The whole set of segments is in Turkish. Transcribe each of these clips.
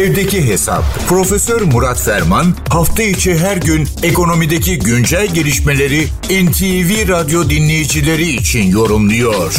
Evdeki Hesap. Profesör Murat Ferman hafta içi her gün ekonomideki güncel gelişmeleri NTV Radyo dinleyicileri için yorumluyor.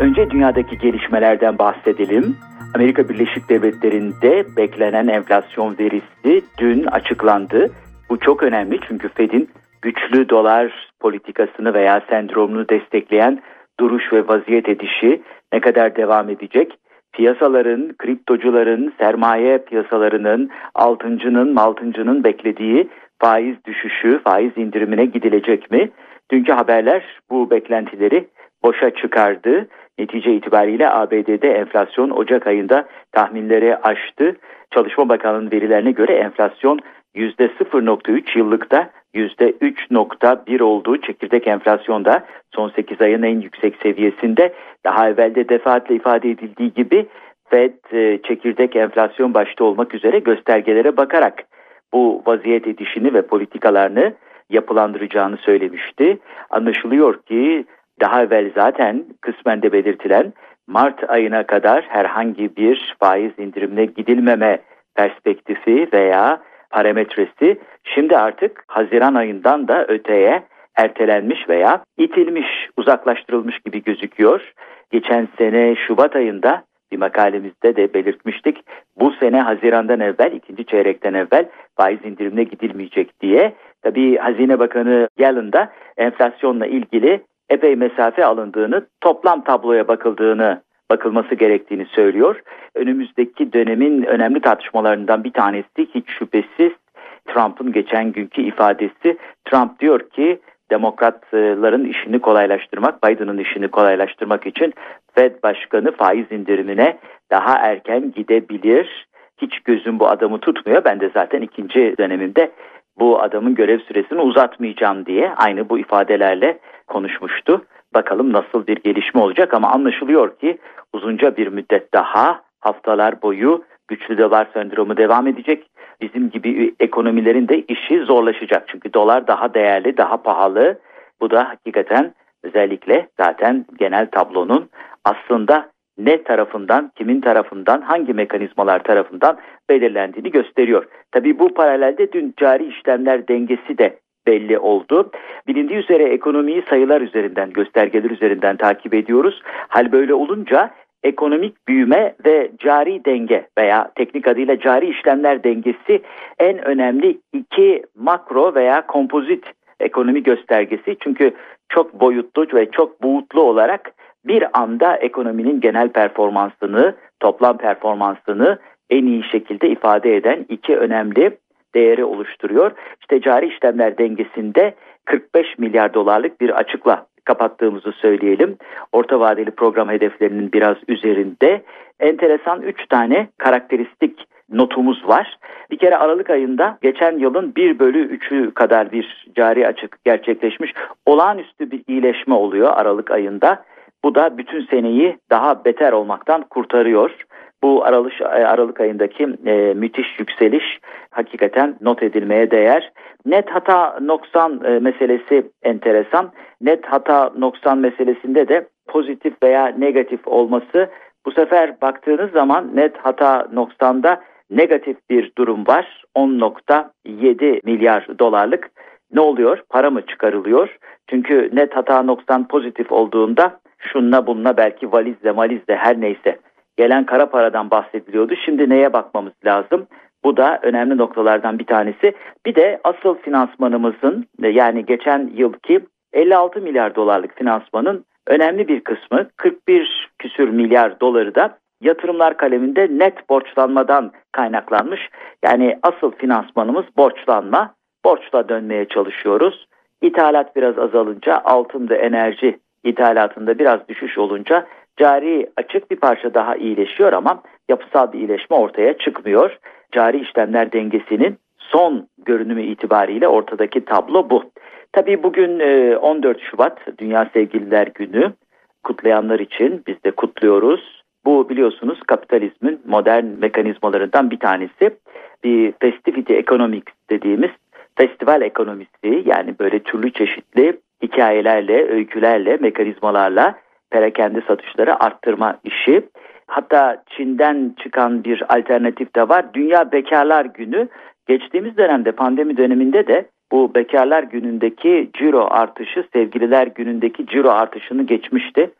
Önce dünyadaki gelişmelerden bahsedelim. Amerika Birleşik Devletleri'nde beklenen enflasyon verisi dün açıklandı. Bu çok önemli çünkü Fed'in güçlü dolar politikasını veya sendromunu destekleyen duruş ve vaziyet edişi ne kadar devam edecek? Piyasaların, kriptocuların, sermaye piyasalarının, altıncının, maltıncının beklediği faiz düşüşü, faiz indirimine gidilecek mi? Dünkü haberler bu beklentileri boşa çıkardı. Netice itibariyle ABD'de enflasyon Ocak ayında tahminleri aştı. Çalışma Bakanlığı'nın verilerine göre enflasyon %0.3 yıllıkta %3.1 olduğu çekirdek enflasyonda son 8 ayın en yüksek seviyesinde daha evvelde defaatle ifade edildiği gibi Fed e, çekirdek enflasyon başta olmak üzere göstergelere bakarak bu vaziyet edişini ve politikalarını yapılandıracağını söylemişti. Anlaşılıyor ki daha evvel zaten kısmen de belirtilen Mart ayına kadar herhangi bir faiz indirimine gidilmeme perspektifi veya parametresi şimdi artık Haziran ayından da öteye ertelenmiş veya itilmiş, uzaklaştırılmış gibi gözüküyor. Geçen sene Şubat ayında bir makalemizde de belirtmiştik. Bu sene Haziran'dan evvel, ikinci çeyrekten evvel faiz indirimine gidilmeyecek diye. Tabii Hazine Bakanı Yellen da enflasyonla ilgili epey mesafe alındığını, toplam tabloya bakıldığını bakılması gerektiğini söylüyor. Önümüzdeki dönemin önemli tartışmalarından bir tanesi hiç şüphesiz Trump'ın geçen günkü ifadesi. Trump diyor ki demokratların işini kolaylaştırmak, Biden'ın işini kolaylaştırmak için Fed Başkanı faiz indirimine daha erken gidebilir. Hiç gözüm bu adamı tutmuyor. Ben de zaten ikinci dönemimde bu adamın görev süresini uzatmayacağım diye aynı bu ifadelerle konuşmuştu. Bakalım nasıl bir gelişme olacak ama anlaşılıyor ki uzunca bir müddet daha haftalar boyu güçlü dolar sendromu devam edecek. Bizim gibi ekonomilerin de işi zorlaşacak. Çünkü dolar daha değerli, daha pahalı. Bu da hakikaten özellikle zaten genel tablonun aslında ne tarafından, kimin tarafından, hangi mekanizmalar tarafından belirlendiğini gösteriyor. Tabii bu paralelde dün cari işlemler dengesi de belli oldu. Bilindiği üzere ekonomiyi sayılar üzerinden, göstergeler üzerinden takip ediyoruz. Hal böyle olunca ekonomik büyüme ve cari denge veya teknik adıyla cari işlemler dengesi en önemli iki makro veya kompozit ekonomi göstergesi. Çünkü çok boyutlu ve çok buğutlu olarak bir anda ekonominin genel performansını, toplam performansını en iyi şekilde ifade eden iki önemli değeri oluşturuyor. İşte cari işlemler dengesinde 45 milyar dolarlık bir açıkla kapattığımızı söyleyelim. Orta vadeli program hedeflerinin biraz üzerinde enteresan 3 tane karakteristik notumuz var. Bir kere Aralık ayında geçen yılın 1 bölü 3'ü kadar bir cari açık gerçekleşmiş. Olağanüstü bir iyileşme oluyor Aralık ayında. Bu da bütün seneyi daha beter olmaktan kurtarıyor. Bu Aralık, Aralık ayındaki e, müthiş yükseliş hakikaten not edilmeye değer. Net hata noksan e, meselesi enteresan. Net hata noksan meselesinde de pozitif veya negatif olması bu sefer baktığınız zaman net hata noksanda negatif bir durum var. 10.7 milyar dolarlık ne oluyor? Para mı çıkarılıyor? Çünkü net hata noksan pozitif olduğunda şunla bununla belki valizle malizle her neyse gelen kara paradan bahsediliyordu. Şimdi neye bakmamız lazım? Bu da önemli noktalardan bir tanesi. Bir de asıl finansmanımızın yani geçen yılki 56 milyar dolarlık finansmanın önemli bir kısmı 41 küsür milyar doları da yatırımlar kaleminde net borçlanmadan kaynaklanmış. Yani asıl finansmanımız borçlanma. Borçla dönmeye çalışıyoruz. İthalat biraz azalınca altın ve enerji ithalatında biraz düşüş olunca cari açık bir parça daha iyileşiyor ama yapısal bir iyileşme ortaya çıkmıyor. Cari işlemler dengesinin son görünümü itibariyle ortadaki tablo bu. Tabii bugün 14 e, Şubat Dünya Sevgililer Günü kutlayanlar için biz de kutluyoruz. Bu biliyorsunuz kapitalizmin modern mekanizmalarından bir tanesi. Bir festivity economics dediğimiz festival ekonomisi yani böyle türlü çeşitli hikayelerle, öykülerle, mekanizmalarla perakende satışları arttırma işi. Hatta Çin'den çıkan bir alternatif de var. Dünya Bekarlar Günü. Geçtiğimiz dönemde pandemi döneminde de bu bekarlar günündeki ciro artışı sevgililer günündeki ciro artışını geçmişti.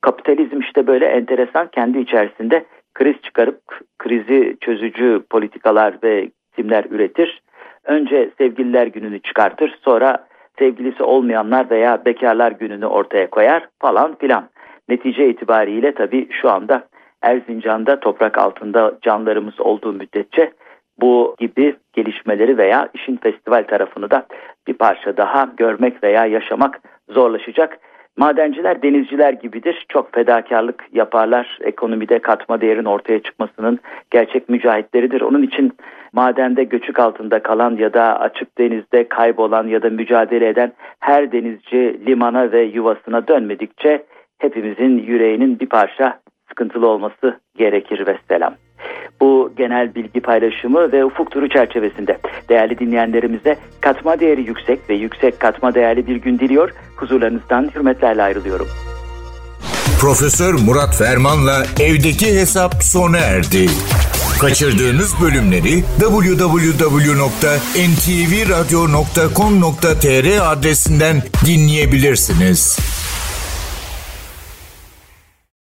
Kapitalizm işte böyle enteresan kendi içerisinde kriz çıkarıp krizi çözücü politikalar ve isimler üretir. Önce sevgililer gününü çıkartır sonra sevgilisi olmayanlar veya bekarlar gününü ortaya koyar falan filan. Netice itibariyle tabii şu anda Erzincan'da toprak altında canlarımız olduğu müddetçe bu gibi gelişmeleri veya işin festival tarafını da bir parça daha görmek veya yaşamak zorlaşacak. Madenciler denizciler gibidir. Çok fedakarlık yaparlar. Ekonomide katma değerin ortaya çıkmasının gerçek mücahitleridir. Onun için madende göçük altında kalan ya da açık denizde kaybolan ya da mücadele eden her denizci limana ve yuvasına dönmedikçe hepimizin yüreğinin bir parça sıkıntılı olması gerekir ve selam. Bu genel bilgi paylaşımı ve ufuk turu çerçevesinde değerli dinleyenlerimize katma değeri yüksek ve yüksek katma değerli bir gün diliyor. Huzurlarınızdan hürmetlerle ayrılıyorum. Profesör Murat Ferman'la evdeki hesap sona erdi. Kaçırdığınız bölümleri www.ntvradio.com.tr adresinden dinleyebilirsiniz.